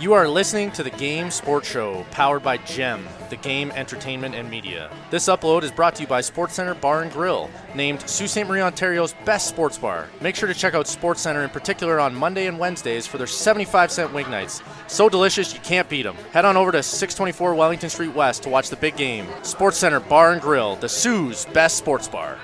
You are listening to the Game Sports Show, powered by GEM, the Game Entertainment and Media. This upload is brought to you by SportsCenter Bar and Grill, named Sault Ste. Marie, Ontario's best sports bar. Make sure to check out SportsCenter in particular on Monday and Wednesdays for their 75 cent wing nights. So delicious, you can't beat them. Head on over to 624 Wellington Street West to watch the big game. SportsCenter Bar and Grill, the Soo's best sports bar.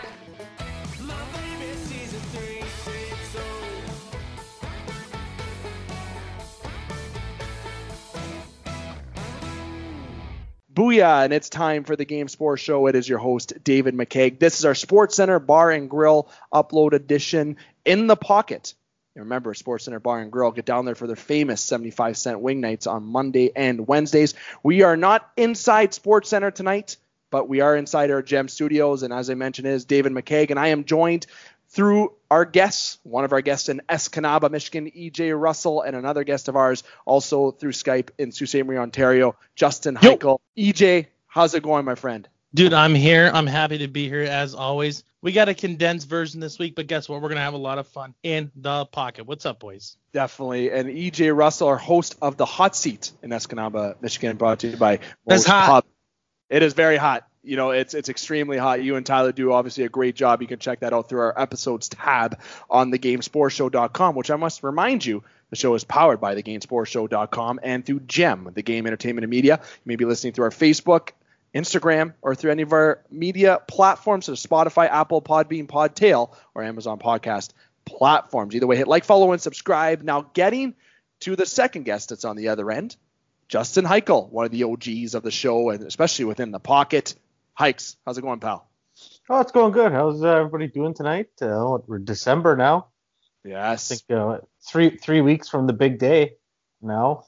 Booyah, and it's time for the Game Sports Show. It is your host, David McKeag. This is our Sports Center Bar and Grill upload edition in the pocket. And remember, Sports Center Bar and Grill, get down there for their famous 75 cent wing nights on Monday and Wednesdays. We are not inside Sports Center tonight, but we are inside our Gem Studios. And as I mentioned, is David McKeag, and I am joined through our guests, one of our guests in Escanaba, Michigan, EJ Russell, and another guest of ours also through Skype in Sault Ste. Marie, Ontario, Justin Heichel. EJ, how's it going, my friend? Dude, I'm here. I'm happy to be here as always. We got a condensed version this week, but guess what? We're going to have a lot of fun in the pocket. What's up, boys? Definitely. And EJ Russell, our host of the Hot Seat in Escanaba, Michigan, brought to you by That's hot. Pub. It is very hot you know, it's it's extremely hot. You and Tyler do obviously a great job. You can check that out through our episodes tab on thegamesportshow.com, which I must remind you, the show is powered by thegamesportshow.com and through GEM, the Game Entertainment and Media. You may be listening through our Facebook, Instagram, or through any of our media platforms, so Spotify, Apple, Podbean, Podtail, or Amazon Podcast platforms. Either way, hit like, follow, and subscribe. Now, getting to the second guest that's on the other end, Justin Heichel, one of the OGs of the show, and especially within the pocket. Hikes, how's it going, pal? Oh, it's going good. How's uh, everybody doing tonight? Uh, we're December now. Yes. I think uh, three three weeks from the big day now.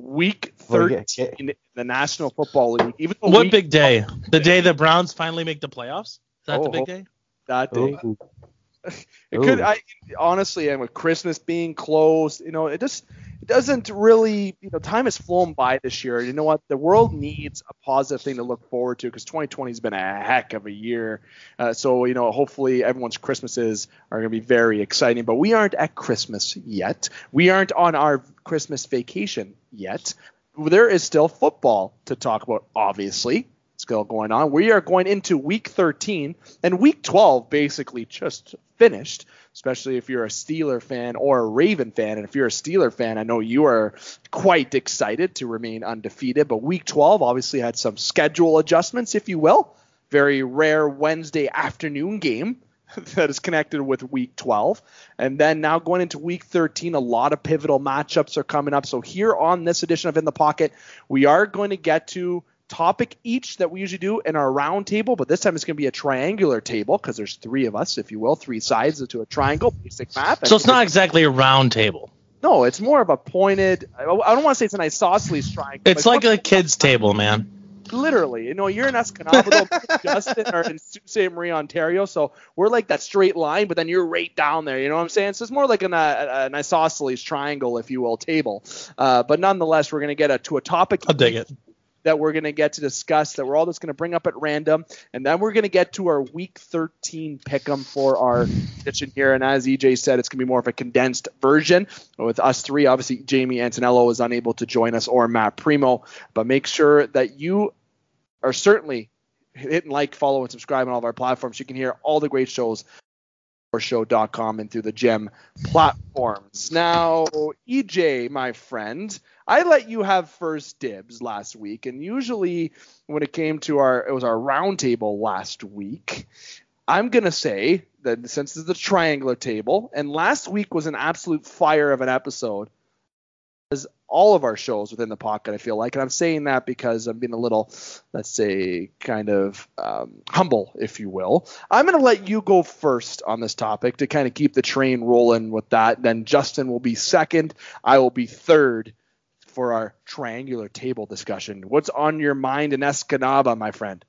Week 13 in the National Football League. Even what big day? The day the Browns finally make the playoffs? Is that oh, the big day? That day. Ooh. It Ooh. could. I honestly, and with Christmas being closed, you know, it just it doesn't really, you know, time has flown by this year. You know what? The world needs a positive thing to look forward to because 2020 has been a heck of a year. Uh, so, you know, hopefully everyone's Christmases are going to be very exciting. But we aren't at Christmas yet. We aren't on our Christmas vacation yet. There is still football to talk about, obviously still going on. We are going into week 13, and week 12 basically just finished especially if you're a Steeler fan or a Raven fan. And if you're a Steeler fan, I know you are quite excited to remain undefeated. But week 12 obviously had some schedule adjustments, if you will. Very rare Wednesday afternoon game that is connected with week 12. And then now going into week 13, a lot of pivotal matchups are coming up. So here on this edition of In the Pocket, we are going to get to topic each that we usually do in our round table, but this time it's going to be a triangular table because there's three of us, if you will, three sides to a triangle, basic math. So it's not exactly a round table. No, it's more of a pointed. I don't want to say it's an isosceles triangle. It's like a kid's table, man. Literally, you know, you're in Escanaba, Justin, or in Sault Ste. Marie, Ontario, so we're like that straight line, but then you're right down there. You know what I'm saying? So it's more like an, uh, an isosceles triangle, if you will, table. Uh, but nonetheless, we're going to get a, to a topic. I'll dig it that we're going to get to discuss that we're all just going to bring up at random. And then we're going to get to our week 13 pick 'em for our kitchen here. And as EJ said, it's going to be more of a condensed version with us three. Obviously, Jamie Antonello is unable to join us or Matt Primo, but make sure that you are certainly hitting like, follow, and subscribe on all of our platforms. You can hear all the great shows show.com and through the gem platforms. Now, EJ, my friend, I let you have first dibs last week, and usually when it came to our it was our roundtable last week. I'm gonna say that since it's a triangular table, and last week was an absolute fire of an episode, all of our shows within the pocket, I feel like, and I'm saying that because I'm being a little, let's say, kind of um, humble, if you will. I'm gonna let you go first on this topic to kind of keep the train rolling with that. Then Justin will be second. I will be third for our triangular table discussion. What's on your mind in Escanaba, my friend?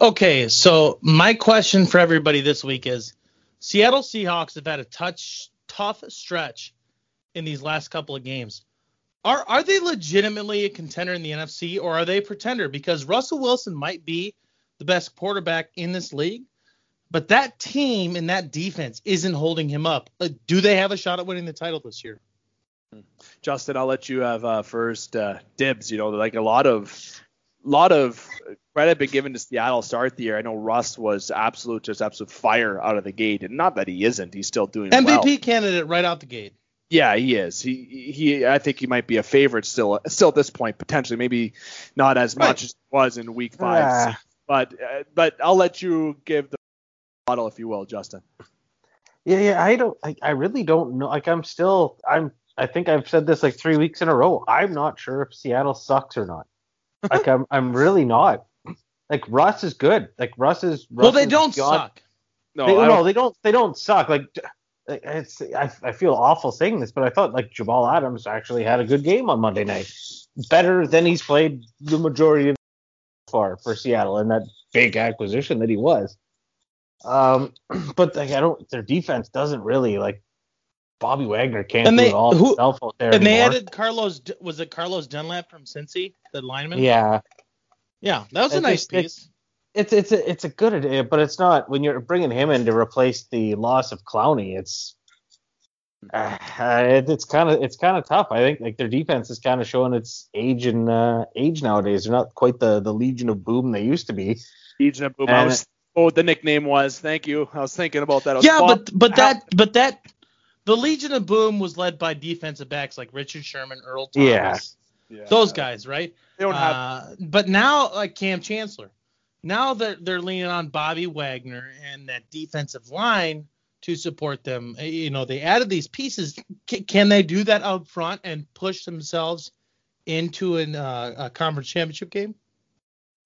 Okay, so my question for everybody this week is Seattle Seahawks have had a touch tough stretch in these last couple of games. Are are they legitimately a contender in the NFC or are they a pretender? Because Russell Wilson might be the best quarterback in this league, but that team and that defense isn't holding him up. Uh, do they have a shot at winning the title this year? Justin, I'll let you have uh, first uh, dibs. You know, like a lot of lot of credit been given to Seattle start the year. I know Russ was absolute, just absolute fire out of the gate, and not that he isn't. He's still doing MVP well. candidate right out the gate. Yeah, he is. He he. I think he might be a favorite still. Still at this point, potentially, maybe not as Right. much as he was in Week Five. Ah. But uh, but I'll let you give the model if you will, Justin. Yeah, yeah. I don't. I, I really don't know. Like, I'm still. I'm. I think I've said this like three weeks in a row. I'm not sure if Seattle sucks or not. Like, I'm. I'm really not. Like Russ is good. Like Russ is. Russ well, they is don't beyond- suck. No, they, I no, don't, they don't. They don't suck. Like it's. I, I feel awful saying this, but I thought like Jamal Adams actually had a good game on Monday night, better than he's played the majority of far for Seattle and that big acquisition that he was. Um, but like I don't. Their defense doesn't really like. Bobby Wagner can't And do they- it all who- himself out there And they added Carlos. Was it Carlos Dunlap from Cincy, the lineman? yeah, Yeah, that was a It's nice just- it's- piece. it's it's a, it's a good idea, but it's not when you're bringing him in to replace the loss of Clowney. It's uh, it, it's kind of it's kind of tough. I think like their defense is kind of showing its age and uh, age nowadays. They're not quite the the Legion of Boom they used to be. Legion of Boom. I was, oh, what the nickname was. Thank you. I was thinking about that. I Yeah, bummed. but but that but that the Legion of Boom was led by defensive backs like Richard Sherman, Earl Thomas, Yeah. Yeah. those guys, right? They don't have. Uh, but now, like Kam Chancellor, now they're they're leaning on Bobby Wagner and that defensive line to support them. Uh, You know, they added these pieces. C- can they do that up front and push themselves into an, uh, a conference championship game?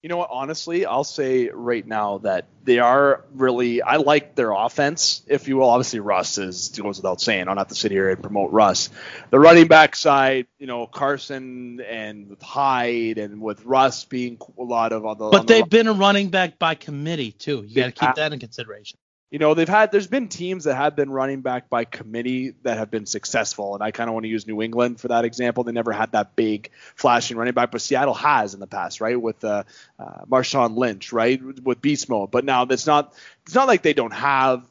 You know what? Honestly, I'll say right now that they are really. I like their offense, if you will. Obviously, Russ is goes without saying. I don't have to sit here and promote Russ. The running back side, you know, Carson and with Hyde and with Russ being a lot of on the. But the they've been a running back by committee too. You got to keep that in consideration. You know they've had there's been teams that have been running back by committee that have been successful and i kind of want to use new england for that example. They never had that big flashing running back but seattle has in the past right with uh, uh marshawn lynch right with beast mode. But now it's not it's not like they don't have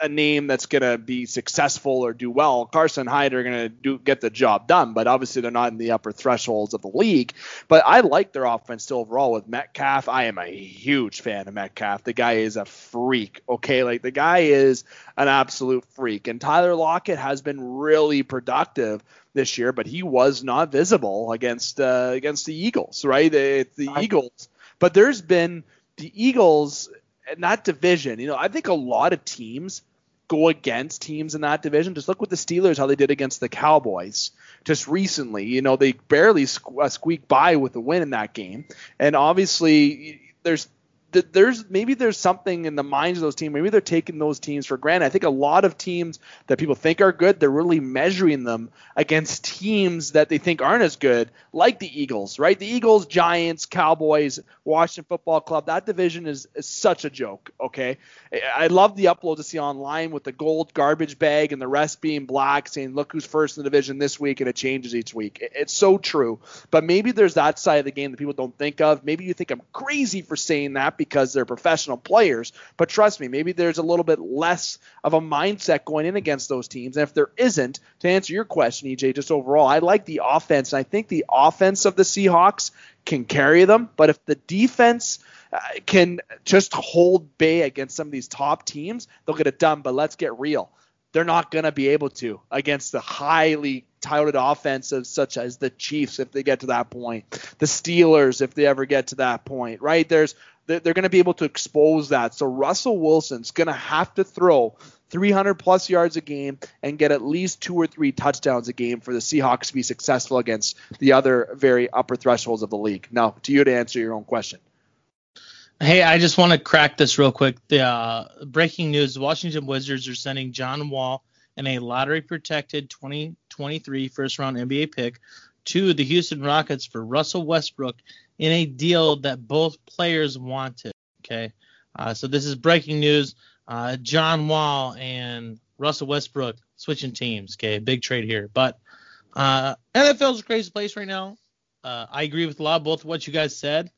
a- name that's going to be successful or do well carson hyde are going to do get the job done but obviously they're not in the upper thresholds of the league but I like their offense still overall with Metcalf. I am a huge fan of Metcalf. The guy is a freak. Okay, like the guy is an absolute freak. And Tyler Lockett has been really productive this year, but he was not visible against uh, against the Eagles, right? The, the Eagles. But there's been the Eagles that division. You know, I think a lot of teams go against teams in that division. Just look with the Steelers how they did against the Cowboys just recently. You know, they barely uh, squeaked by with a win in that game. And obviously, there's th- there's maybe there's something in the minds of those teams. Maybe they're taking those teams for granted. I think a lot of teams that people think are good, they're really measuring them against teams that they think aren't as good, like the Eagles, right? The Eagles, Giants, Cowboys, Washington Football Club. That division is, is such a joke. Okay, I- love the upload to see online with the gold garbage bag and the rest being black, saying look who's first in the division this week, and it changes each week. It- It's so true. But maybe there's that side of the game that people don't think of. Maybe you think I'm crazy for saying that because they're professional players. But trust me, maybe there's a little bit less of a mindset going in against those teams. And if there isn't, to answer your question, EJ, just overall, I like the offense. And I think the offense of the Seahawks can carry them. But if the defense uh, can just hold bay against some of these top teams, they'll get it done. But let's get real. They're not going to be able to against the highly touted offensives such as the Chiefs if they get to that point, the Steelers if they ever get to that point, right? There's they're, they're going to be able to expose that. So Russell Wilson's going to have to throw 300 plus yards a game and get at least two or three touchdowns a game for the Seahawks to be successful against the other very upper thresholds of the league. Now, to you to answer your own question. Hey, I just want to crack this real quick. The uh, breaking news: Washington Wizards are sending John Wall and a lottery-protected 2023 first-round NBA pick to the Houston Rockets for Russell Westbrook in a deal that both players wanted. Okay, uh, so this is breaking news. Uh, John Wall and Russell Westbrook switching teams. Okay, big trade here, but uh, NFL's a crazy place right now. Uh, I agree with a lot of both of what you guys said.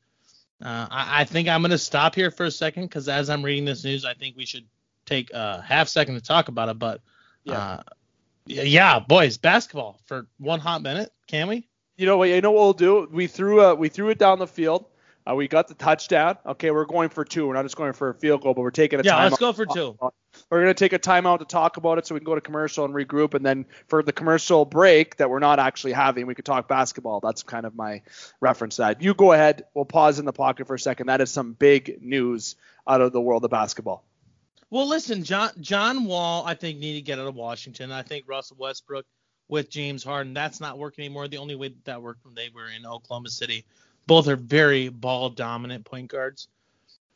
Uh, I, I, think I'm going to stop here for a second because as I'm reading this news, I think we should take a half second to talk about it. But yeah, uh, yeah, boys, basketball for one hot minute, can we? You know what? You know what we'll do? We threw a, we threw it down the field. Uh, we got the touchdown. Okay, we're going for two. We're not just going for a field goal, but we're taking a yeah. let's go for two. We're going to take a timeout to talk about it so we can go to commercial and regroup. And then for the commercial break that we're not actually having, we could talk basketball. That's kind of my reference that. You go ahead. We'll pause in the pocket for a second. That is some big news out of the world of basketball. Well, listen, John John Wall, I think need to get out of Washington. I think Russell Westbrook with James Harden, that's not working anymore. The only way that, that worked when they were in Oklahoma City. Both are very ball dominant point guards.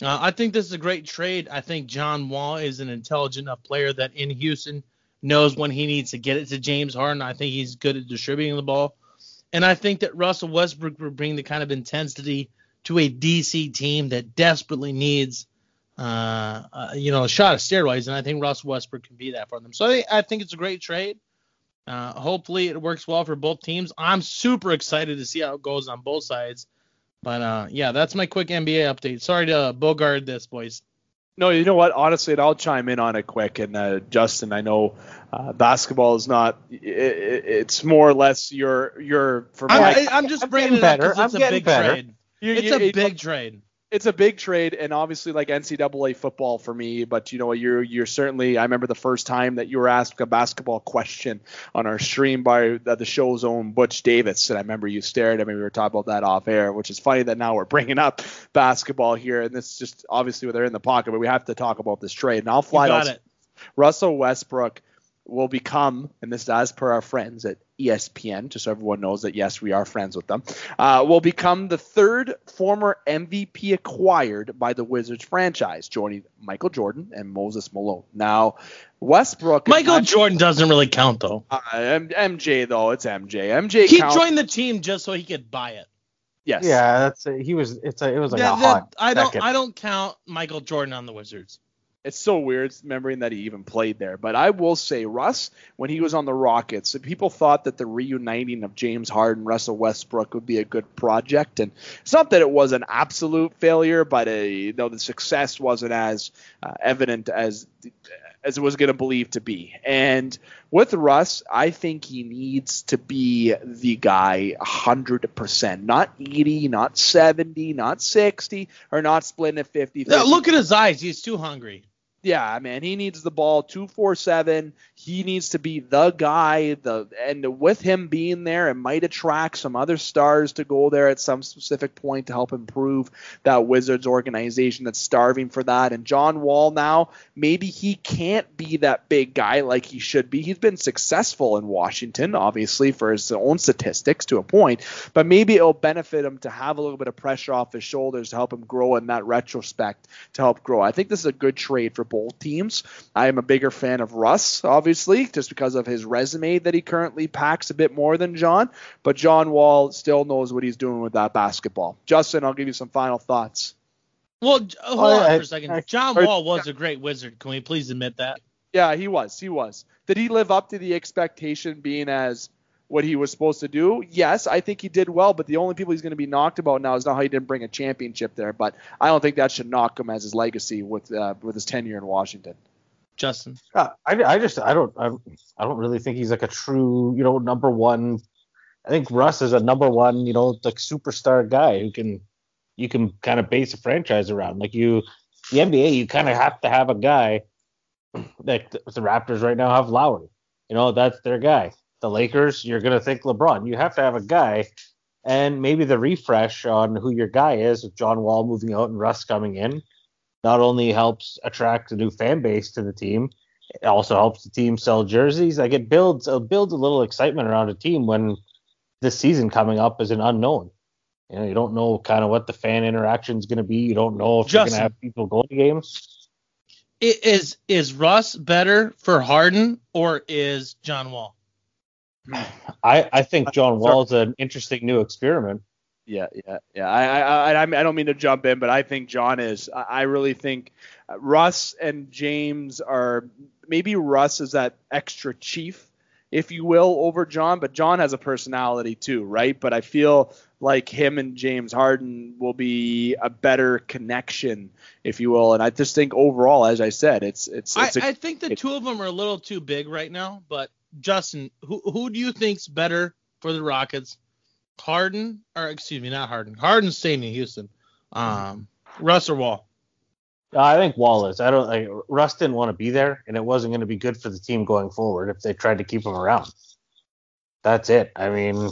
Uh, I think this is a great trade. I think John Wall is an intelligent enough player that in Houston knows when he needs to get it to James Harden. I think he's good at distributing the ball. And I think that Russell Westbrook will bring the kind of intensity to a DC team that desperately needs, uh, uh, you know, a shot of steroids. And I think Russell Westbrook can be that for them. So I think it's a great trade. Uh, hopefully it works well for both teams. I'm super excited to see how it goes on both sides. But uh, yeah, that's my quick NBA update. Sorry to bogart this, boys. No, you know what? Honestly, I'll chime in on it quick. And uh, Justin, I know uh, basketball is not. It, it's more or less your your. For I'm, my, I'm just I'm bringing it better. up because it's I'm a big better. trade. You, it's you, a big trade it's a big trade and obviously like NCAA football for me. But you know, you're you're certainly. I remember the first time that you were asked a basketball question on our stream by the show's own Butch Davis, and I remember you stared at me. We were talking about that off air, which is funny that now we're bringing up basketball here, and this is just obviously they're in the pocket, but we have to talk about this trade. And I'll fly out. Russell Westbrook will become, and this is as per our friends at ESPN, just so everyone knows that yes, we are friends with them, uh, will become the third former MVP acquired by the Wizards franchise, joining Michael Jordan and Moses Malone. Now, Westbrook. Michael Jordan doesn't really count though. Uh, MJ though, it's MJ. MJ. He counts. joined the team just so he could buy it. Yes. Yeah, that's a, he was. It's a, it was like yeah, a hot. I don't. I don't count Michael Jordan on the Wizards it's so weird remembering that he even played there. But I will say, Russ, when he was on the Rockets, people thought that the reuniting of James Harden, and Russell Westbrook would be a good project, and it's not that it was an absolute failure, but a, you know, the success wasn't as uh, evident as as it was going to believe to be. And with Russ, I think he needs to be the guy 100%, not 80, not 70, not 60, or not splitting at 50. look at his eyes. He's too hungry yeah, man, he needs the ball 247. He needs to be the guy. The and with him being there, it might attract some other stars to go there at some specific point to help improve that Wizards organization that's starving for that. And John Wall now, maybe he can't be that big guy like he should be. He's been successful in Washington, obviously for his own statistics to a point, but maybe it'll benefit him to have a little bit of pressure off his shoulders to help him grow in that retrospect to help grow. I think this is a good trade for both teams. I am a bigger fan of Russ, obviously, just because of his resume that he currently packs a bit more than John. But John Wall still knows what he's doing with that basketball. Justin, I'll give you some final thoughts. Well, hold oh, on for a second. John Wall was a great wizard. Can we please admit that? Yeah, he was. He was. Did he live up to the expectation being as what he was supposed to do. Yes, I think he did well, but the only people he's going to be knocked about now is not how he didn't bring a championship there. But I don't think that should knock him as his legacy with uh, with his tenure in Washington. Justin, uh, I, I just I don't I, I don't really think he's like a true you know number one. I think Russ is a number one you know like superstar guy who can you can kind of base a franchise around. Like you, the NBA, you kind of have to have a guy. Like the, the Raptors right now have Lowry. You know that's their guy the Lakers, you're going to think LeBron. You have to have a guy, and maybe the refresh on who your guy is with John Wall moving out and Russ coming in not only helps attract a new fan base to the team, it also helps the team sell jerseys. Like it builds it builds a little excitement around a team when this season coming up is an unknown. You know, you don't know kind of what the fan interaction is going to be. You don't know if Justin, you're going to have people going to games. Is is Russ better for Harden or is John Wall? I, I think uh, John Wall's an interesting new experiment. Yeah, yeah, yeah. I, I, I, I don't mean to jump in, but I think John is. I really think uh, Russ and James are maybe Russ is that extra chief if you will, over John. But John has a personality too, right? But I feel like him and James Harden will be a better connection, if you will. And I just think overall, as I said, it's it's. it's I, a, I think the two of them are a little too big right now. But Justin, who who do you think's better for the Rockets? Harden or excuse me, not Harden. Harden's staying in Houston. Um, Russ or Wall? I think Wall is. I don't. Like, Russ didn't want to be there, and it wasn't going to be good for the team going forward if they tried to keep him around. That's it. I mean,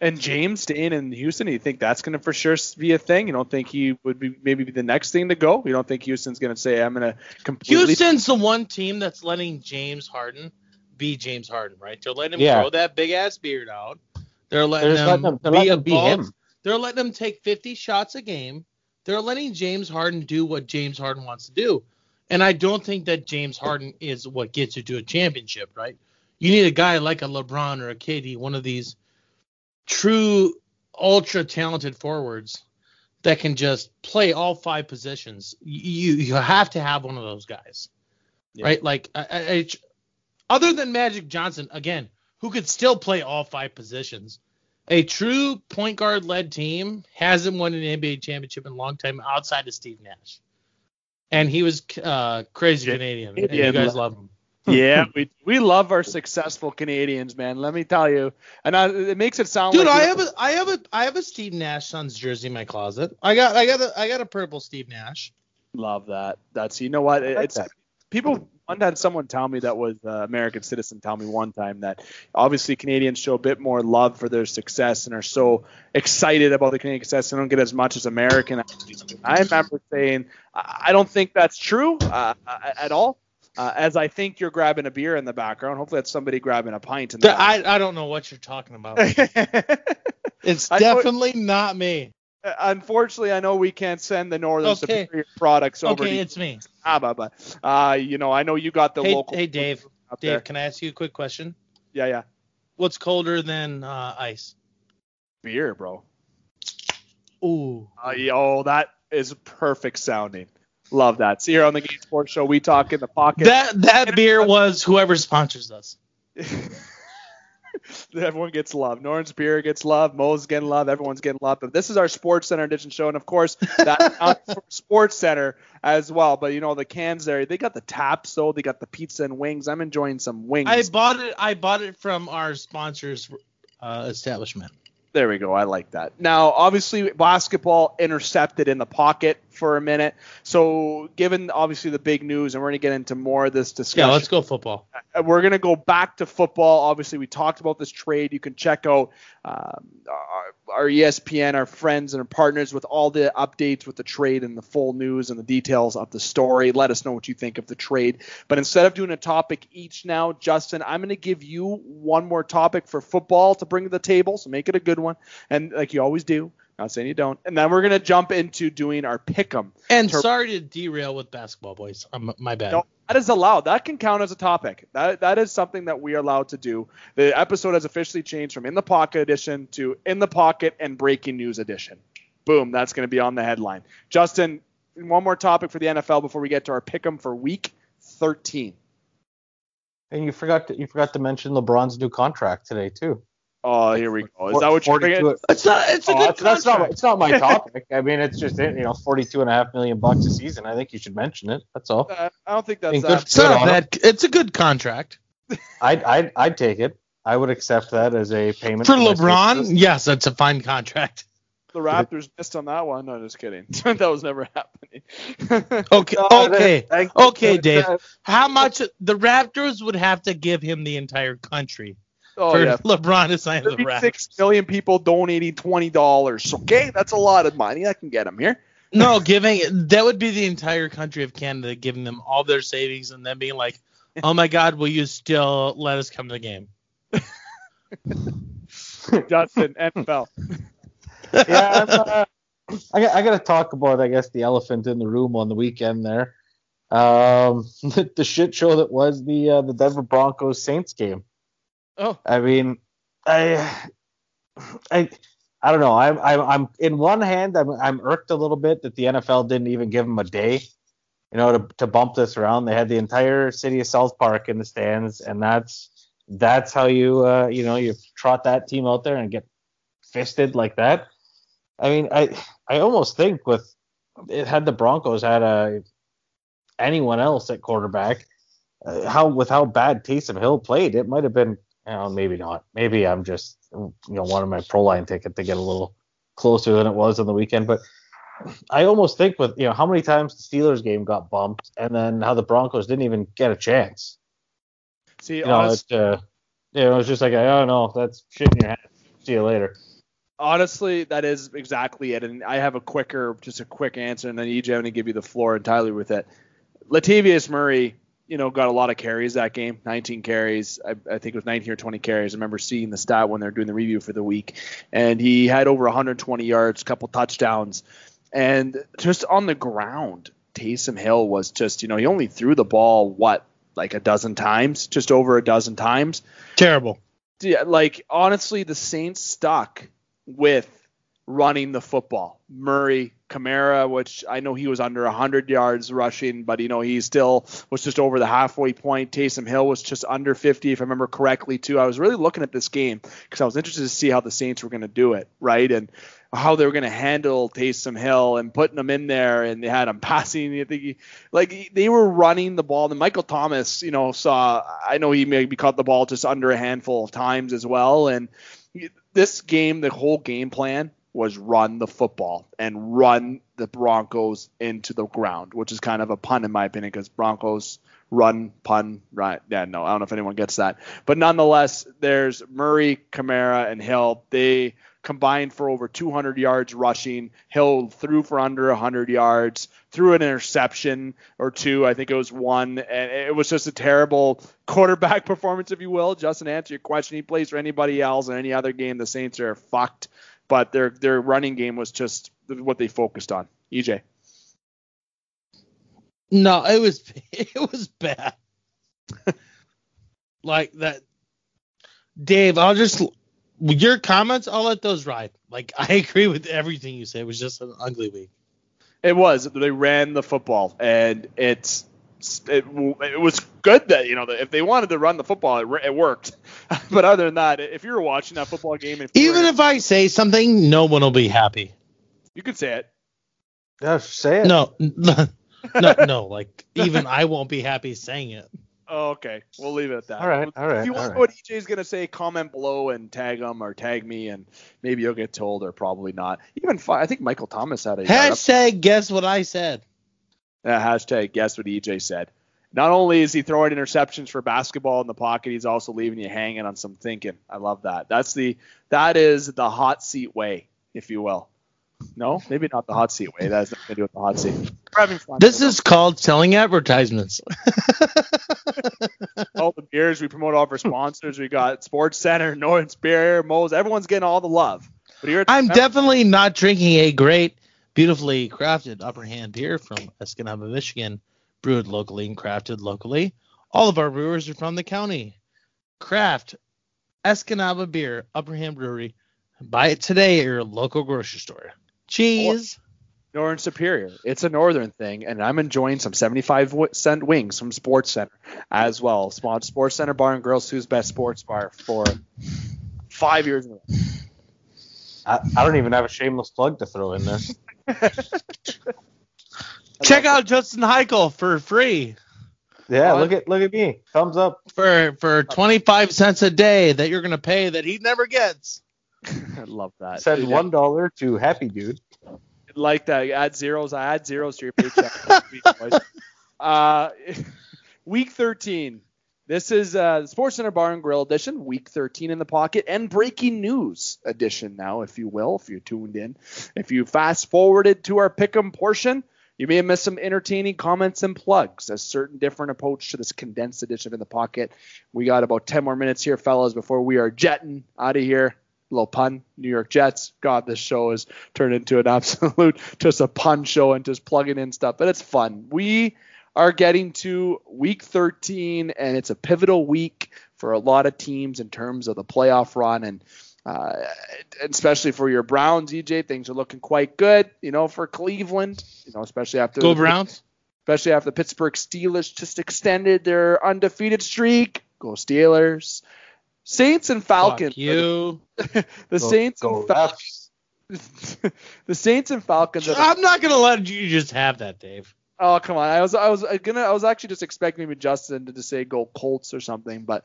and James staying in Houston, you think that's going to for sure be a thing? You don't think he would be maybe be the next thing to go? You don't think Houston's going to say, I'm going to completely. Houston's the one team that's letting James Harden be James Harden, right? They're letting him yeah. grow that big ass beard out. They're letting they're him, letting, be, him be him. They're letting him take 50 shots a game. They're letting James Harden do what James Harden wants to do. And I don't think that James Harden is what gets you to a championship, right? You need a guy like a LeBron or a KD, one of these true ultra talented forwards that can just play all five positions. You you have to have one of those guys, yeah. right? Like I, I, other than Magic Johnson, again, who could still play all five positions. A true point guard led team hasn't won an NBA championship in a long time outside of Steve Nash. And he was uh, crazy Canadian. And you guys love him. yeah, we we love our successful Canadians, man. Let me tell you, and I, it makes it sound dude. like I have a I have a I have a Steve Nash Suns jersey in my closet. I got I got a I got a purple Steve Nash. Love that. That's you know what it's that. people one had someone tell me that was uh, American citizen tell me one time that obviously Canadians show a bit more love for their success and are so excited about the Canadian success and don't get as much as American. I remember saying I don't think that's true uh, at all. Uh, as I think you're grabbing a beer in the background. Hopefully that's somebody grabbing a pint. In the I, I don't know what you're talking about. it's definitely not me. Uh, unfortunately, I know we can't send the Northern okay. Superior products over okay, to it's me. Abba, but uh, you know, I know you got the hey, local. Hey, Dave. Dave, there. can I ask you a quick question? Yeah, yeah. What's colder than uh, ice? Beer, bro. Ooh. Uh, oh, that is perfect sounding. Love that. See here on the Game Sports Show, we talk in the pocket. That that beer was whoever sponsors us. Everyone gets love. Norton's beer gets love. Mo's getting love. Everyone's getting love. But this is our Sports Center edition show, and of course that Sports Center as well. But you know the cans there, they got the taps though. They got the pizza and wings. I'm enjoying some wings. I bought it. I bought it from our sponsors uh, establishment. There we go. I like that. Now, obviously, basketball intercepted in the pocket for a minute. So, given obviously the big news, and we're going to get into more of this discussion. Yeah, let's go football. Uh, we're going to go back to football. Obviously, we talked about this trade. You can check out um, our, our, ESPN, our friends and our partners with all the updates with the trade and the full news and the details of the story. Let us know what you think of the trade. But instead of doing a topic each now, Justin, I'm going to give you one more topic for football to bring to the table. So make it a good one. And like you always do, not saying you don't. And then we're gonna jump into doing our pick'em. And to- sorry to derail with basketball, boys. Um, my bad. No, that is allowed. That can count as a topic. That that is something that we are allowed to do. The episode has officially changed from in the pocket edition to in the pocket and breaking news edition. Boom. That's gonna be on the headline. Justin, one more topic for the NFL before we get to our pick'em for Week 13. And you forgot to, you forgot to mention LeBron's new contract today too. Oh, here we go. Is that what you're thinking? It's not. It's a oh, good that's, that's not. It's not my topic. I mean, it's just you know, forty-two and a half million bucks a season. I think you should mention it. That's all. Uh, I don't think that's. That. Good, it's not that. It's a good contract. I'd, I'd I'd take it. I would accept that as a payment for LeBron. Yes, that's a fine contract. The Raptors missed on that one. No, just kidding. that was never happening. okay, okay, okay, Dave. How much the Raptors would have to give him the entire country? Oh, for yeah. LeBron to sign the Raptors. Six million people donating twenty dollars. Okay, that's a lot of money. I can get them here. no, giving that would be the entire country of Canada giving them all their savings and then being like, "Oh my God, will you still let us come to the game?" Justin NFL. yeah, uh, I, I got to talk about, I guess, the elephant in the room on the weekend there. Um, the, the shit show that was the uh, the Denver Broncos Saints game. Oh. I mean, I, I, I don't know. I'm, I'm, I'm in one hand, I'm, I'm irked a little bit that the NFL didn't even give them a day, you know, to, to bump this around. They had the entire city of South Park in the stands, and that's that's how you uh, you know you trot that team out there and get fisted like that. I mean, I I almost think with it had the Broncos had a anyone else at quarterback, uh, how with how bad Taysom Hill played, it might have been. Know, maybe not. Maybe I'm just you know wanting my pro line ticket to get a little closer than it was on the weekend, but I almost think with you know how many times the Steelers game got bumped, and then how the Broncos didn't even get a chance. See, You know, honest, it, uh, you know, it's just like I don't know, that's shit in your hand. See you later. honestly, that is exactly it. And I have a quicker, just a quick answer, and then EJ, I'm going to give you the floor entirely with it. Latavius Murray, you know, got a lot of carries that game, 19 carries. I, I think it was 19 or 20 carries. I remember seeing the stat when they were doing the review for the week, and he had over 120 yards, a couple touchdowns, and just on the ground, Taysom Hill was just, you know, he only threw the ball what like a dozen times, just over a dozen times Terrible. yeah, like honestly, the Saints stuck with running the football. Murray, Kamara, which I know he was under 100 yards rushing, but you know he still was just over the halfway point. Taysom Hill was just under 50, if I remember correctly, too. I was really looking at this game because I was interested to see how the Saints were going to do it, right? And how they were going to handle Taysom Hill and putting him in there, and they had him passing. I think he, like they were running the ball. And Michael Thomas, you know, saw. I know he maybe caught the ball just under a handful of times as well. And this game, the whole game plan was run the football and run the Broncos into the ground, which is kind of a pun in my opinion because Broncos run pun right? Yeah no i don't know if anyone gets that. But nonetheless there's murray kamara and hill. They combined for over 200 yards rushing. Hill threw for under 100 yards threw an interception or two. I think it was one and it was just a terrible quarterback performance if you will. Justin answer your question he plays for anybody else in any other game the saints are fucked but their their running game was just what they focused on ej No, it was it was bad. like that. Dave, I'll just your comments, I'll let those ride. Like I agree with everything you said. It was just an ugly week. It was. They ran the football, and it's it, it was good that you know that if they wanted to run the football, it, it worked. but other than that, if you were watching that football game, if Even if I say something, no one will be happy. you could say it, Yeah, say it. No, no, no, no. Like even I won't be happy saying it. oh, okay, we'll leave it at that. All right, all right, If you want to right. know what EJ's gonna say, comment below and tag them or tag me, and maybe you'll get told or probably not. Even fi- I think Michael Thomas had a yard Hashtag guess what I said. Uh, hashtag guess what EJ said. Not only is he throwing interceptions for basketball in the pocket, he's also leaving you hanging on some thinking. I love that. That's the that is the hot seat way, if you will. No, maybe not the hot seat way. That has nothing to do with the hot seat. Fun. This is called selling advertisements. all the beers we promote all of our sponsors. We got Sports Center, Northern Spear, Moe's. Everyone's getting all the love. I'm definitely not drinking a great, beautifully crafted upper hand beer from Escanaba, Michigan, brewed locally and crafted locally. All of our brewers are from the county. Craft Escanaba beer, Upper Hand Brewery. Buy it today at your local grocery store. Cheese. Northern Superior. It's a northern thing, and I'm enjoying some 75 cent wings from Sports Center as well. Spot Sports Center Bar and Grill, Soo's best sports bar for five years in a row. I, I don't even have a shameless plug to throw in there. Check out Justin Heichel for free Yeah, Fun. look at look at me. Thumbs up. for for 25 cents a day that you're gonna pay that he never gets. I love that. Send Dude, one dollar to Happy Dude. like that. Add zeros. I add zeros to your paycheck. next week, boys. uh, week 13. This is uh, Sports Center Bar and Grill edition, week 13 in the pocket, and breaking news edition now, if you will, if you're tuned in. If you fast forwarded to our pick'em portion, you may have missed some entertaining comments and plugs. A certain different approach to this condensed edition in the pocket. We got about 10 more minutes here, fellas, before we are jetting out of here. Little pun, New York Jets. God, this show has turned into an absolute just a pun show and just plugging in stuff, but it's fun. We are getting to week 13, and it's a pivotal week for a lot of teams in terms of the playoff run, and uh, especially for your Browns, EJ, things are looking quite good. You know, for Cleveland, you know, especially after Go the- Browns. especially after the Pittsburgh Steelers just extended their undefeated streak. Go Steelers. Saints and Falcons. Fuck you. the Go- Saints go and Falcons. the Saints and Falcons. The, I'm not gonna let you just have that, Dave. Oh come on! I was I was uh, gonna I was actually just expecting maybe Justin to just say go Colts or something, but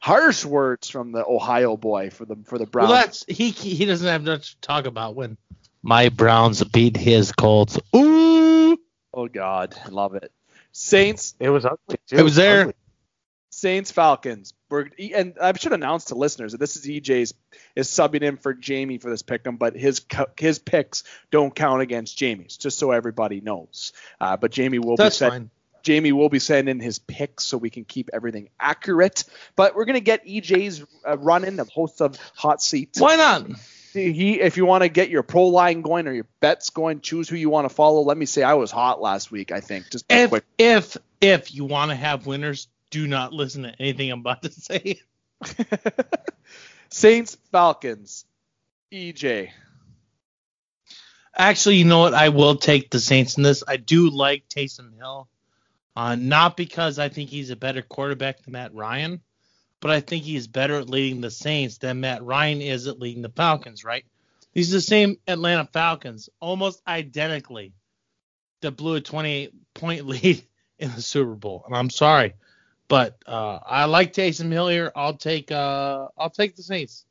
harsh words from the Ohio boy for the for the Browns. Well, that's he. He doesn't have much to talk about when my Browns beat his Colts. Ooh, oh God, I love it. Saints It was ugly too. It was there. Ugly. Saints Falcons. We're, and I should announce to listeners that this is EJ's is subbing in for Jamie for this pick'em, but his his picks don't count against Jamie's, just so everybody knows. Uh, but Jamie will that's be fine. Jamie will be sending his picks so we can keep everything accurate. But we're gonna get EJ's uh, running, the host of Hot Seat. Why not? He, if you want to get your pro line going or your bets going, choose who you want to follow. Let me say I was hot last week. I think just If quick. if if you want to have winners, do not listen to anything I'm about to say. Saints Falcons. EJ. Actually, you know what? I will take the Saints in this. I do like Taysom Hill, uh, not because I think he's a better quarterback than Matt Ryan, but I think he's better at leading the Saints than Matt Ryan is at leading the Falcons. Right? These are the same Atlanta Falcons, almost identically, that blew a 28 point lead in the Super Bowl. And I'm sorry, but uh, I like Taysom Hill here. I'll take uh, I'll take the Saints.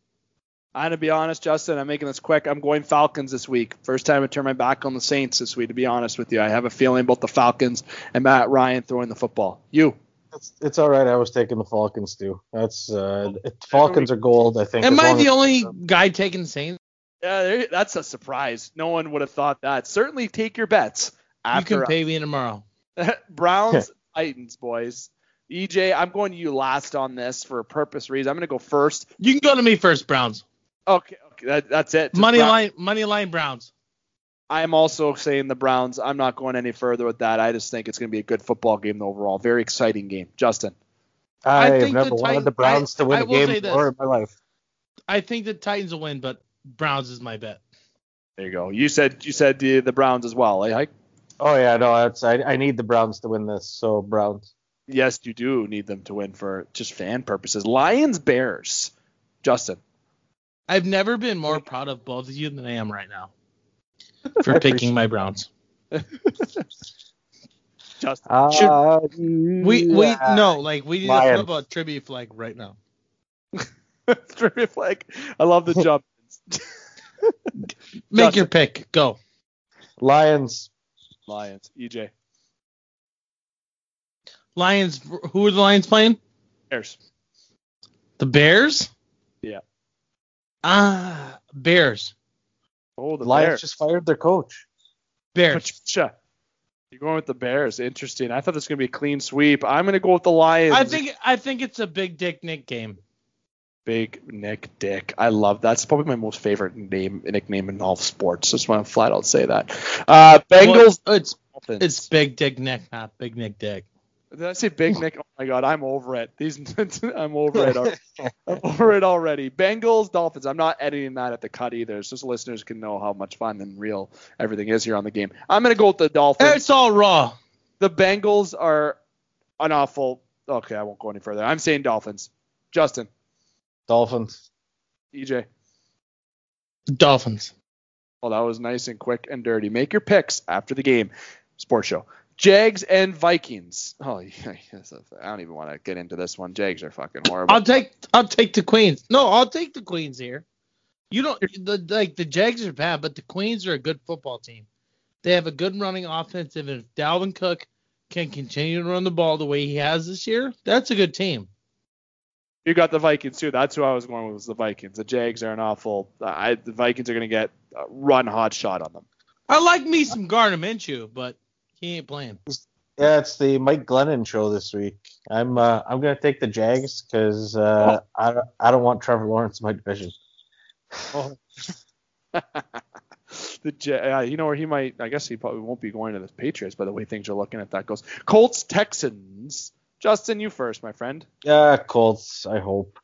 I'm gonna be honest, Justin. I'm making this quick. I'm going Falcons this week. First time I turn my back on the Saints this week. To be honest with you, I have a feeling about the Falcons and Matt Ryan throwing the football. You? It's, it's all right. I was taking the Falcons too. That's uh, Falcons are gold. I think. Am I long the as- only guy taking Saints? Yeah, that's a surprise. No one would have thought that. Certainly take your bets You after can pay me tomorrow. Browns Titans, boys. EJ, I'm going to you last on this for a purpose reason. I'm gonna go first. You can go to me first, Browns. Okay, okay, that, that's it. Just Money Brown- line, money line Browns. I'm also saying the Browns. I'm not going any further with that. I just think it's going to be a good football game overall. Very exciting game. Justin. I, I have think never the wanted Titans- the Browns to win I- a I will say game this. in my life. I think the Titans will win, but Browns is my bet. There you go. You said you said the, the Browns as well, eh? Hike? Oh yeah, no, that's I, I need the Browns to win this. So Browns. Yes, you do need them to win for just fan purposes. Lions Bears. Justin. I've never been more proud of both of you than I am right now for picking my Browns. Justin. Uh, We we yeah. no like we need to Lions. put up a tribute flag right now. Trivia flag. I love the jump. Make Justin. your pick. Go. Lions. Lions. EJ. Lions. Who are the Lions playing? Bears. The Bears. Yeah. Ah, Bears. Oh, the Lions Bears. just fired their coach. Bears. Patricia. You're going with the Bears. Interesting. I thought this was going to be a clean sweep. I'm going to go with the Lions. I think I think it's a big Dick Nick game. Big Nick Dick. I love that's probably my most favorite name nickname in all of sports. Just want to flat out say that. Uh, Bengals. Well, it's it's Big Dick Nick, not Big Nick Dick. Did I say Big Nick? Oh my God, I'm over it. These, I'm over it. already. I'm over it already. Bengals, Dolphins. I'm not editing that at the cut either. so just listeners can know how much fun and real everything is here on the game. I'm gonna go with the Dolphins. It's all raw. The Bengals are an awful. Okay, I won't go any further. I'm saying Dolphins. Justin, Dolphins. EJ. Dolphins. Well, that was nice and quick and dirty. Make your picks after the game. Sports show. Jags and Vikings. Oh, yeah, I don't even want to get into this one. Jags are fucking horrible. I'll take I'll take the Queens. No, I'll take the Queens here. You don't the like the Jags are bad, but the Queens are a good football team. They have a good running offense, and if Dalvin Cook can continue to run the ball the way he has this year, that's a good team. You got the Vikings too. That's who I was going with. Was the Vikings. The Jags are an awful. I, the Vikings are going to get a run hot shot on them. I like me some Gardner Minshew, but he ain't playing. Yeah, it's the Mike Glennon show this week. I'm uh, I'm gonna take the Jags because uh, I don't- I don't want Trevor Lawrence in my division. Oh. the Ja- uh, you know where he might. I guess he probably won't be going to the Patriots by the way things are looking if that goes. Colts Texans. Justin, you first, my friend. Yeah, Colts. I hope.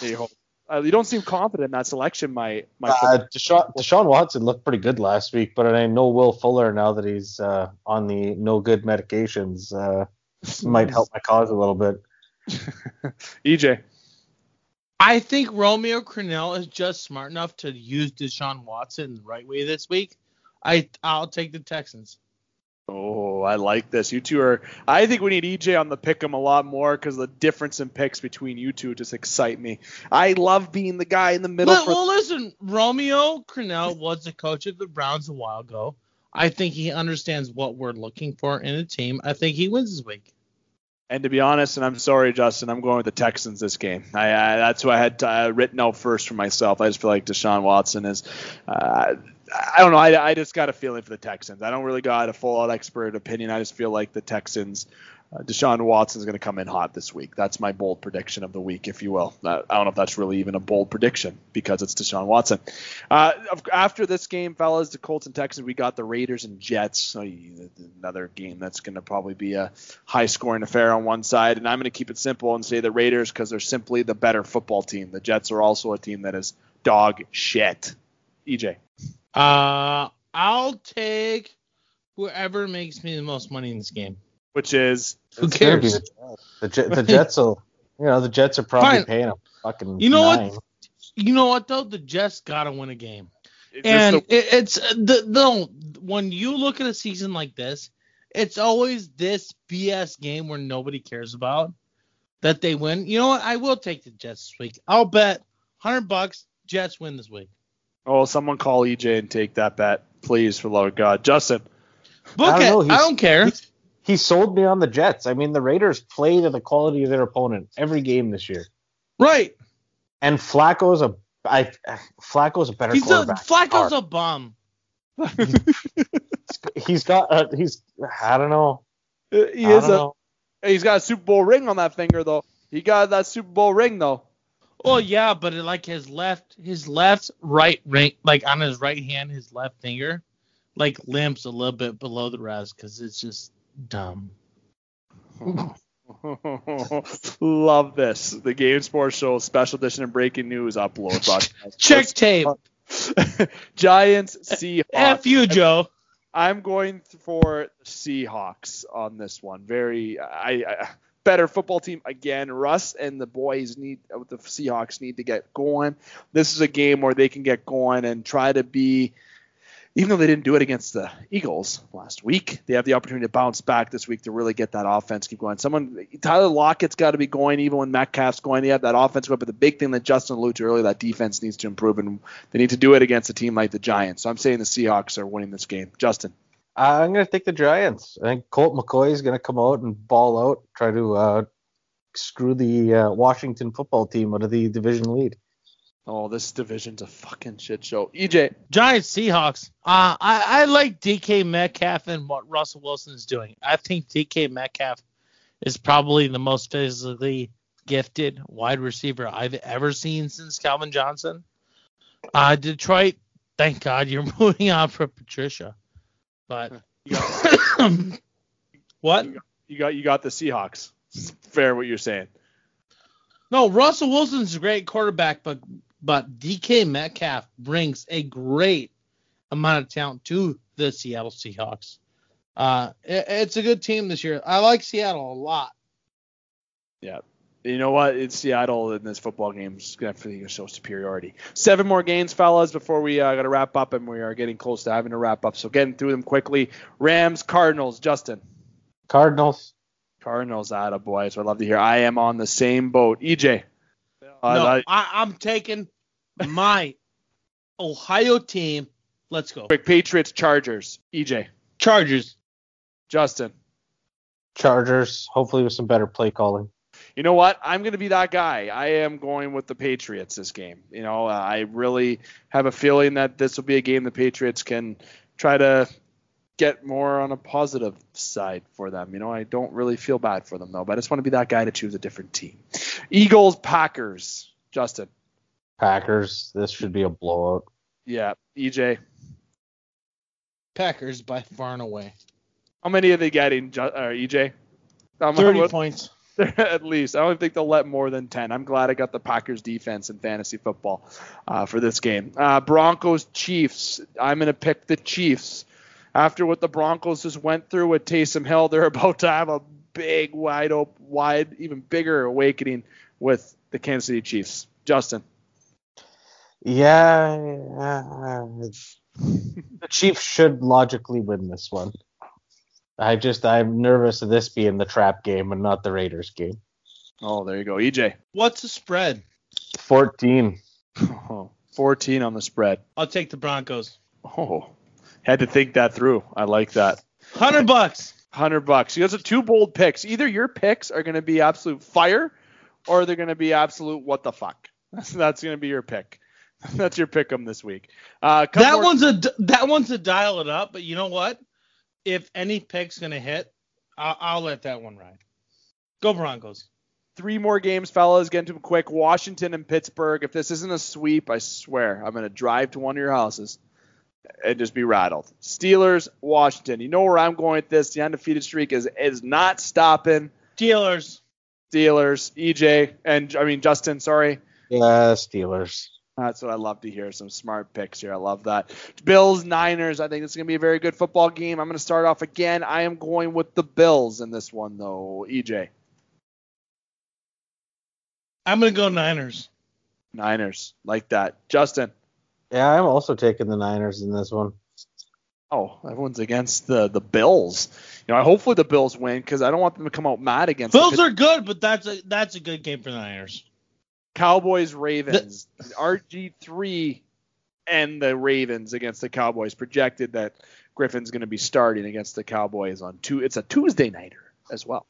You hope. Uh, you don't seem confident in that selection, my my. Uh, Deshaun, Deshaun Watson looked pretty good last week, but I know Will Fuller now that he's uh, on the no good medications uh, might help my cause a little bit. EJ. I think Romeo Crennel is just smart enough to use Deshaun Watson the right way this week. I I'll take the Texans. Oh, I like this. You two are. I think we need EJ on the pick 'em a lot more because the difference in picks between you two just excite me. I love being the guy in the middle. Well, for- well listen, Romeo Crennel was the coach of the Browns a while ago. I think he understands what we're looking for in a team. I think he wins this week. And to be honest, and I'm sorry, Justin, I'm going with the Texans this game. I, I that's who I had uh, written out first for myself. I just feel like Deshaun Watson is. Uh, I don't know. I, I just got a feeling for the Texans. I don't really got a full out expert opinion. I just feel like the Texans, uh, Deshaun Watson is going to come in hot this week. That's my bold prediction of the week, if you will. Uh, I don't know if that's really even a bold prediction because it's Deshaun Watson. Uh, after this game, fellas, the Colts and Texans, we got the Raiders and Jets. So another game that's going to probably be a high scoring affair on one side. And I'm going to keep it simple and say the Raiders because they're simply the better football team. The Jets are also a team that is dog shit. EJ. Uh, I'll take whoever makes me the most money in this game. Which is Who It's gonna be cares? The, Jets. the, Jet- the Jets will, you know, the Jets are probably Fine. paying a fucking. You know nine. what? You know what though? The Jets gotta win a game, it's and the- it, it's the no. When you look at a season like this, it's always this BS game where nobody cares about that they win. You know what? I will take the Jets this week. I'll bet hundred bucks Jets win this week. Oh, someone call EJ and take that bet, please, for the love of God. Justin. Book don't it. know, I don't care. He sold me on the Jets. I mean, the Raiders play to the quality of their opponent every game this year, Right. and Flacco's a I Flacco's a better He's a, quarterback. Flacco's a bum. He's got uh, he's I don't know. Uh, He is a, know. he's got a Super Bowl ring on that finger though. He got that Super Bowl ring though. Oh yeah, but it, like his left, his left right ring, like on his right hand, his left finger, like limps a little bit below the rest because it's just dumb. Love this. The Game Sports Show special edition and breaking news upload. broadcast. Check tape. Giants, Seahawks. F you, Joe. I'm going for the Seahawks on this one. Very, I, I better football team again. Russ and the boys need the Seahawks need to get going. This is a game where they can get going and try to be. Even though they didn't do it against the Eagles last week, they have the opportunity to bounce back this week to really get that offense keep going. Someone, Tyler Lockett's got to be going, even when Metcalf's going. They have that offense going, but the big thing that Justin alluded to earlier, that defense needs to improve, and they need to do it against a team like the Giants. So I'm saying the Seahawks are winning this game. Justin. I'm gonna take the Giants. I think Colt McCoy is gonna come out and ball out, try to uh, screw the uh, Washington football team out of the division lead. Oh, this division's a fucking shit show. EJ, Giants, Seahawks. Uh, I, I like DK Metcalf and what Russell Wilson is doing. I think DK Metcalf is probably the most physically gifted wide receiver I've ever seen since Calvin Johnson. Uh, Detroit, thank God you're moving on from Patricia. But you got, what? you got you got the Seahawks. It's fair what you're saying. No, Russell Wilson's a great quarterback, but but DK Metcalf brings a great amount of talent to the Seattle Seahawks. Uh, it- it's a good team this year. I like Seattle a lot. Yeah. You know what? It's Seattle in this football game is definitely going to show superiority. Seven more games, fellas, before we uh, got to wrap up, and we are getting close to having to wrap up. So getting through them quickly. Rams, Cardinals, Justin. Cardinals. Cardinals, out of boy. So I love to hear. I am on the same boat. EJ. Uh, no, I- I, I'm taking my Ohio team. Let's go. quick Patriots, Chargers. EJ. Chargers. Justin. Chargers. Hopefully with some better play calling. You know what? I'm going to be that guy. I am going with the Patriots this game. You know, uh, I really have a feeling that this will be a game the Patriots can try to get more on a positive side for them. You know, I don't really feel bad for them though, but I just want to be that guy to choose a different team. Eagles, Packers. Justin. Packers. This should be a blowout. Yeah. EJ. Packers by far and away. How many are they getting, uh, EJ? How mu- 30 what- points. at least. I don't think they'll let more than 10. I'm glad I got the Packers defense in fantasy football uh, for this game. Uh, Broncos, Chiefs. I'm going to pick the Chiefs. After what the Broncos just went through with Taysom Hill, they're about to have a big, wide open, wide, even bigger awakening with the Kansas City Chiefs. Justin. Yeah, the Chiefs should logically win this one. I just I'm nervous of this being the trap game and not the Raiders game. Oh, there you go, EJ. What's the spread? 14. Oh, 14 on the spread. I'll take the Broncos. Oh, had to think that through. I like that. Hundred bucks. Hundred bucks. You guys are two bold picks. Either your picks are going to be absolute fire, or they're going to be absolute what the fuck. That's, that's going to be your pick. That's your pick 'em this week. Uh, That more- one's a that one's a dial it up, but you know what? If any pick's gonna hit, I'll, I'll let that one ride. Go Broncos. three more games, fellas. Get into them quick. Washington and Pittsburgh. If this isn't a sweep, I swear I'm going to drive to one of your houses and just be rattled. Steelers, Washington. You know where I'm going with this. The undefeated streak is is not stopping. Steelers. Steelers, EJ, and I mean Justin. Sorry. Yeah, Steelers. That's what I love to hear. Some smart picks here. I love that. Bills, Niners. I think it's going to be a very good football game. I'm going to start off again. I am going with the Bills in this one, though. EJ, I'm gonna go Niners. Niners. Like that. Justin. Yeah, I'm also taking the Niners in this one. Oh, everyone's against the the Bills. You know, I hopefully the Bills win because I don't want them to come out mad against Bills the are good, but that's a that's a good game for the Niners. Cowboys, Ravens. RG three and the Ravens against the Cowboys. Projected that Griffin's going to be starting against the Cowboys on two. It's a Tuesday nighter as well.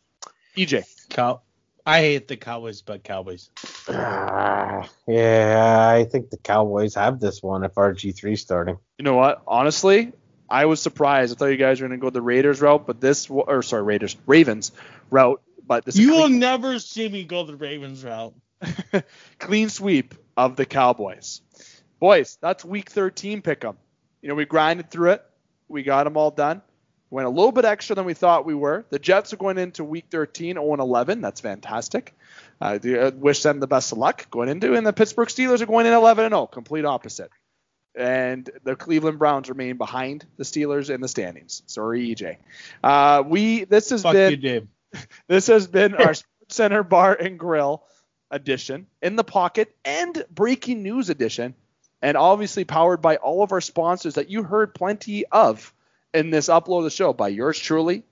EJ. Cow. I hate the Cowboys, but Cowboys. Ah, yeah, I think the Cowboys have this one if RG3 starting. You know what? Honestly, I was surprised. I thought you guys were going to go the Raiders route, but this or sorry, Raiders, Ravens route. But this You will never see me go the Ravens route. clean sweep of the Cowboys. Boys, that's week 13 pick 'em. You know, we grinded through it. We got them all done. Went a little bit extra than we thought we were. The Jets are going into week 13 0 11. That's fantastic. Uh, do- uh, wish them the best of luck going into. And the Pittsburgh Steelers are going in 11 0, complete opposite. And the Cleveland Browns remain behind the Steelers in the standings. Sorry, EJ. Uh, we this has Fuck been you, Dave. this has been our Sports Center Bar and Grill edition, in the pocket, and breaking news edition, and obviously powered by all of our sponsors that you heard plenty of in this upload of the show by yours truly,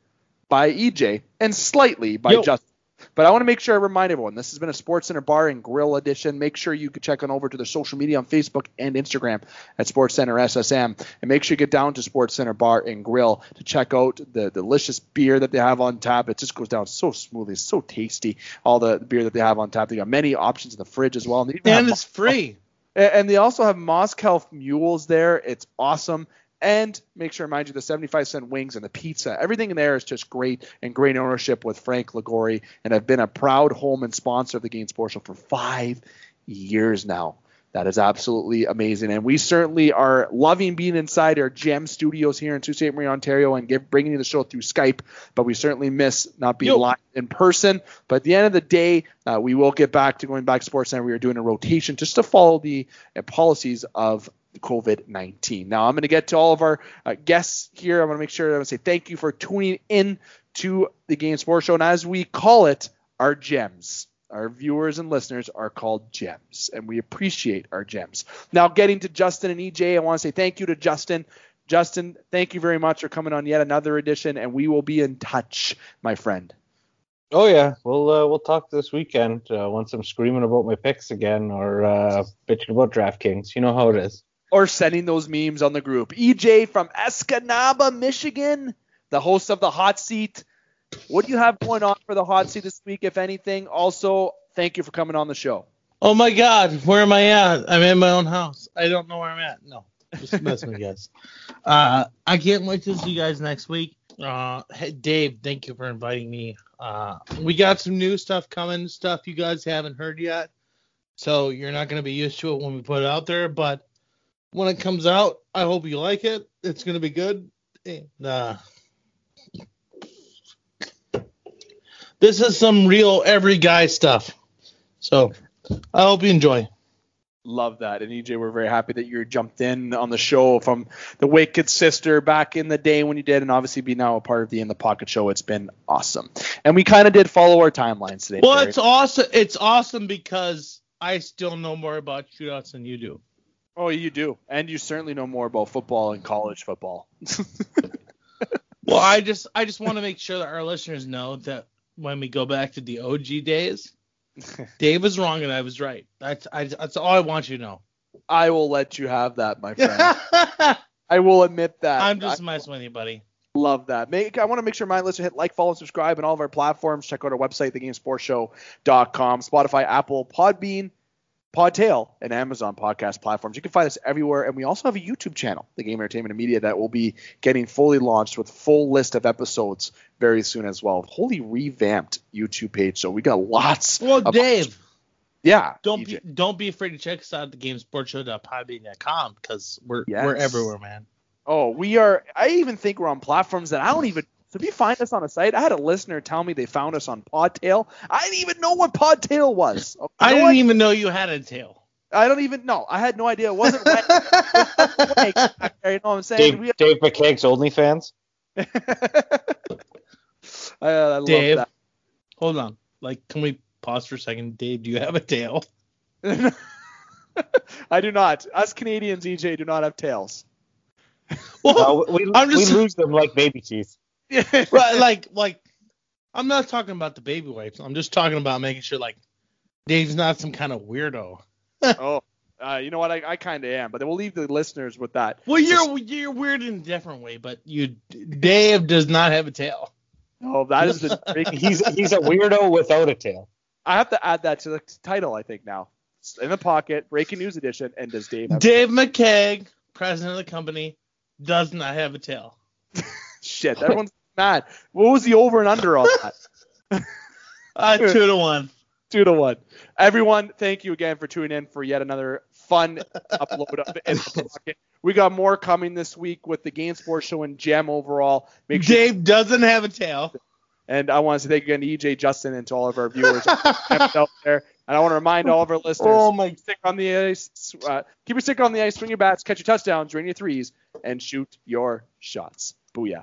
by EJ, and slightly by Yo. Justin. But I want to make sure I remind everyone this has been a Sports Center Bar and Grill edition. Make sure you can check on over to their social media on Facebook and Instagram at Sports Center SSM, and make sure you get down to Sports Center Bar and Grill to check out the delicious beer that they have on tap. It just goes down so smoothly, it's so tasty. All the beer that they have on tap, they got many options in the fridge as well. And, And it's free. And they also have Moscow mules there. It's awesome. And make sure to remind you the 75 cent wings and the pizza. Everything in there is just great and great ownership with Frank Ligori. And I've been a proud home and sponsor of the Game Sports Show for five years now. That is absolutely amazing. And we certainly are loving being inside our gem studios here in Sault Ste. Marie, Ontario, and give, bringing you the show through Skype. But we certainly miss not being Yo. live in person. But at the end of the day, uh, we will get back to going back to Sports Center. We are doing a rotation just to follow the uh, policies of COVID 19. Now, I'm going to get to all of our uh, guests here. I want to make sure I want to say thank you for tuning in to the Game Sports Show. And as we call it, our gems. Our viewers and listeners are called gems, and we appreciate our gems. Now, getting to Justin and EJ, I want to say thank you to Justin. Justin, thank you very much for coming on yet another edition, and we will be in touch, my friend. Oh yeah, we'll uh, we'll talk this weekend uh, once I'm screaming about my picks again or uh, bitching about DraftKings. You know how it is. Or sending those memes on the group. EJ from Escanaba, Michigan, the host of the Hot Seat. What do you have going on for the Hot Seat this week, if anything? Also, thank you for coming on the show. Oh my God, where am I at? I'm in my own house. I don't know where I'm at. No, just messing with you guys. Uh, I can't wait to see you guys next week. Uh, hey, Dave, thank you for inviting me. Uh, we got some new stuff coming, stuff you guys haven't heard yet. So you're not going to be used to it when we put it out there. But when it comes out, I hope you like it. It's going to be good. Nah. uh, this is some real every guy stuff. So I hope you enjoy. Love that. And EJ, we're very happy that you jumped in on the show from the Wicked Sister back in the day when you did, and obviously be now a part of the In the Pocket show. It's been awesome. And we kind of did follow our timelines today. Well, it's awesome. It's awesome because I still know more about shootouts than you do. Oh, you do, and you certainly know more about football and college football. Well, I just I just want to make sure that our listeners know that when we go back to the OG days, Dave was wrong and I was right. That's I, that's all I want you to know. I will let you have that, my friend. I will admit that. I'm just I messing with you, buddy. love that. Make I want to make sure my listeners hit like, follow, and subscribe on all of our platforms. Check out our website, thegamesportshow.com, Spotify, Apple, Podbean, Podtail, and Amazon podcast platforms. You can find us everywhere, and we also have a YouTube channel, The Game Entertainment and Media, that will be getting fully launched with full list of episodes very soon as well. Wholly revamped YouTube page, so we got lots. Well, of- Dave, yeah, don't be don't be afraid to check us out at thegamesportshow.podbean.com because we're Yes. we're everywhere, man. Oh, we are. I even think we're on platforms that I don't even. So if you find us on a site, I had a listener tell me they found us on Podtail. I didn't even know what Podtail was. Okay, I didn't idea- even know you had a tail. I don't even know. I had no idea. It wasn't right. you know what I'm saying? Dave, We- Dave McKegg's OnlyFans. I, I love Dave, that. hold on. Like, can we pause for a second? Dave, do you have a tail? I do not. Us Canadians, EJ, do not have tails. Well, Uh, we, I'm just- we lose them like baby teeth. right, like, like, I'm not talking about the baby wipes. I'm just talking about making sure, like, Dave's not some kind of weirdo. oh, uh, you know what? I, I kind of am, but we'll leave the listeners with that. Well, you're you're weird in a different way, but you Dave does not have a tail. Oh, that is the breaking. He's he's a weirdo without a tail. I have to add that to the title, I think now. It's in the pocket, breaking news edition, and does Dave have Dave McKeag, president of the company, does not have a tail. shit? Everyone's mad. What was the over and under on that? Uh, two to one. Two to one. Everyone, thank you again for tuning in for yet another fun upload of In the. We got more coming this week with the Game Sports Show and Gem overall. Make sure, Dave doesn't have a tail. and I want to say thank you again to EJ, Justin, and to all of our viewers out there. And I want to remind all of our listeners: Oh my! stick on the ice, uh, keep your stick on the ice, swing your bats, catch your touchdowns, drain your threes, and shoot your shots. Booyah.